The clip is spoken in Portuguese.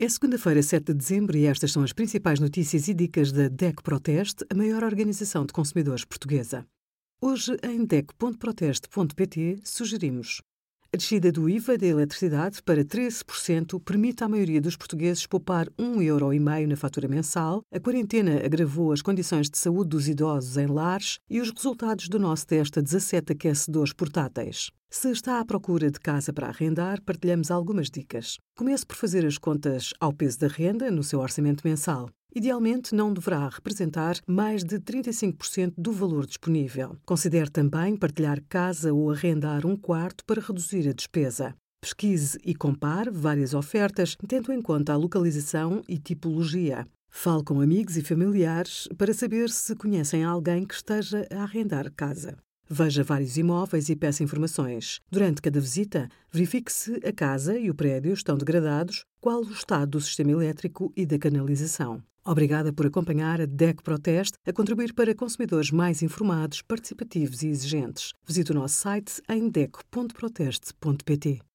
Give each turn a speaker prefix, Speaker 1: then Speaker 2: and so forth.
Speaker 1: É segunda-feira, 7 de dezembro, e estas são as principais notícias e dicas da DEC Proteste, a maior organização de consumidores portuguesa. Hoje, em DEC.proteste.pt, sugerimos a descida do IVA da eletricidade para 13% permite à maioria dos portugueses poupar 1,5 euro na fatura mensal, a quarentena agravou as condições de saúde dos idosos em lares e os resultados do nosso teste a 17 aquecedores portáteis. Se está à procura de casa para arrendar, partilhamos algumas dicas. Comece por fazer as contas ao peso da renda no seu orçamento mensal. Idealmente, não deverá representar mais de 35% do valor disponível. Considere também partilhar casa ou arrendar um quarto para reduzir a despesa. Pesquise e compare várias ofertas, tendo em conta a localização e tipologia. Fale com amigos e familiares para saber se conhecem alguém que esteja a arrendar casa. Veja vários imóveis e peça informações. Durante cada visita, verifique se a casa e o prédio estão degradados, qual o estado do sistema elétrico e da canalização. Obrigada por acompanhar a DEC Proteste a contribuir para consumidores mais informados, participativos e exigentes. Visite o nosso site em deco.proteste.pt.